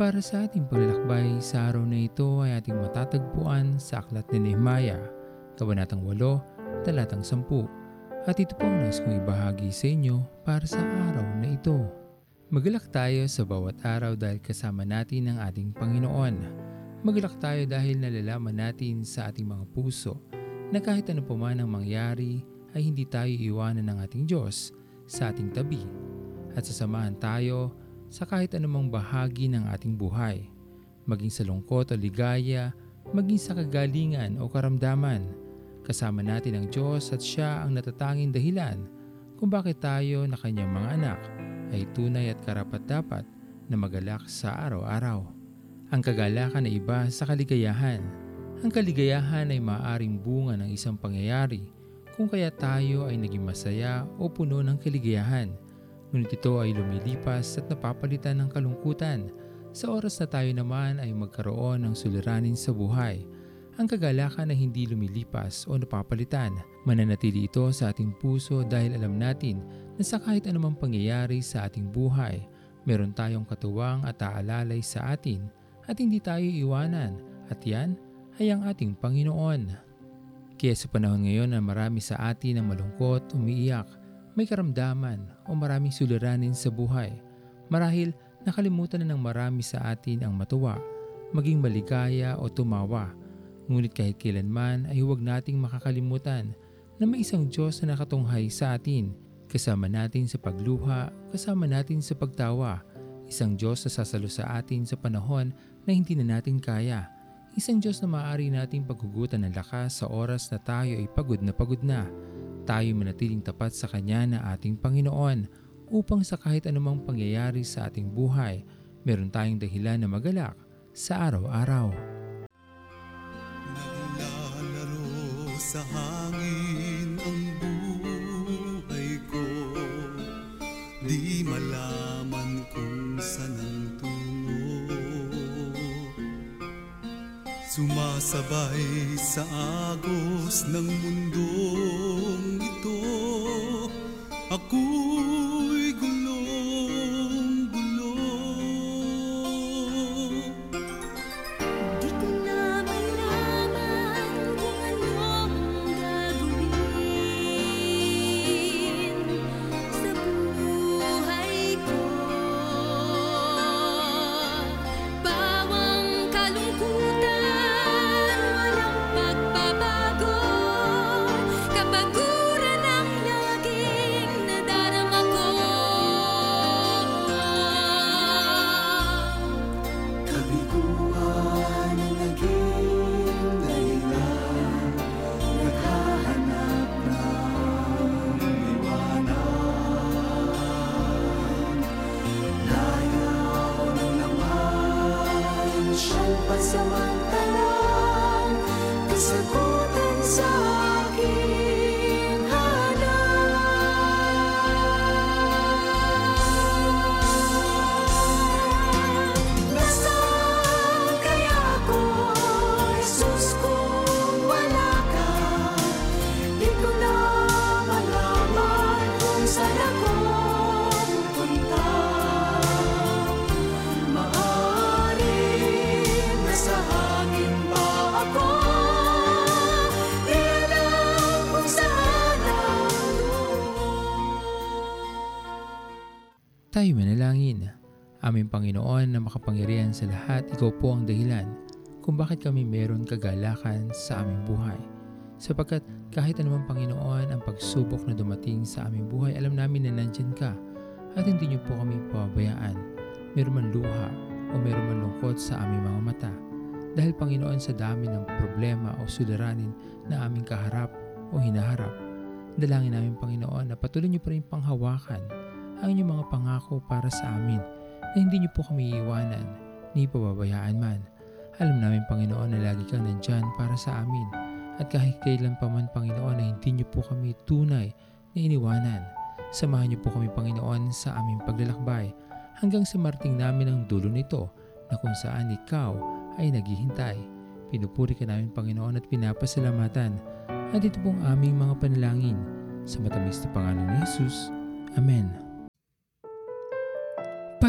Para sa ating paglalakbay sa araw na ito ay ating matatagpuan sa Aklat ni Nehemiah, Kabanatang 8, Talatang 10. At ito po ang nais kong ibahagi sa inyo para sa araw na ito. Magalak tayo sa bawat araw dahil kasama natin ang ating Panginoon. Magalak tayo dahil nalalaman natin sa ating mga puso na kahit ano pa man ang mangyari ay hindi tayo iwanan ng ating Diyos sa ating tabi at sasamahan tayo sa kahit anumang bahagi ng ating buhay, maging sa lungkot o ligaya, maging sa kagalingan o karamdaman. Kasama natin ang Diyos at Siya ang natatanging dahilan kung bakit tayo na kanyang mga anak ay tunay at karapat-dapat na magalak sa araw-araw. Ang kagalakan ay iba sa kaligayahan. Ang kaligayahan ay maaaring bunga ng isang pangyayari kung kaya tayo ay naging masaya o puno ng kaligayahan ngunit ito ay lumilipas at napapalitan ng kalungkutan sa oras na tayo naman ay magkaroon ng suliranin sa buhay. Ang kagalakan na hindi lumilipas o napapalitan, mananatili ito sa ating puso dahil alam natin na sa kahit anumang pangyayari sa ating buhay, meron tayong katuwang at aalalay sa atin at hindi tayo iwanan at yan ay ang ating Panginoon. Kaya sa panahon ngayon na marami sa atin ang malungkot, umiiyak, may karamdaman o maraming suliranin sa buhay. Marahil nakalimutan na ng marami sa atin ang matuwa, maging maligaya o tumawa. Ngunit kahit kailanman ay huwag nating makakalimutan na may isang Diyos na nakatunghay sa atin, kasama natin sa pagluha, kasama natin sa pagtawa, isang Diyos na sasalo sa atin sa panahon na hindi na natin kaya, isang Diyos na maaari nating paghugutan ng lakas sa oras na tayo ay pagod na pagod na, tayo manatiling tapat sa Kanya na ating Panginoon upang sa kahit anumang pangyayari sa ating buhay, meron tayong dahilan na magalak sa araw-araw. Naglalaro sa hangin Sumasabay sa agos ng mundong ito Tayo manalangin. Aming Panginoon na makapangyarihan sa lahat, Ikaw po ang dahilan kung bakit kami meron kagalakan sa aming buhay. Sapagkat kahit anumang Panginoon ang pagsubok na dumating sa aming buhay, alam namin na nandyan ka at hindi niyo po kami pababayaan. Meron man luha o meron man lungkot sa aming mga mata. Dahil Panginoon sa dami ng problema o suliranin na aming kaharap o hinaharap, dalangin namin Panginoon na patuloy niyo pa rin panghawakan ang inyong mga pangako para sa amin na hindi niyo po kami iiwanan ni pababayaan man. Alam namin Panginoon na lagi kang nandyan para sa amin at kahit kailan pa man Panginoon na hindi niyo po kami tunay na iniwanan. Samahan niyo po kami Panginoon sa aming paglalakbay hanggang sa marting namin ang dulo nito na kung saan ikaw ay naghihintay. Pinupuri ka namin Panginoon at pinapasalamatan at ito pong aming mga panalangin sa matamis na pangalan ni Jesus. Amen.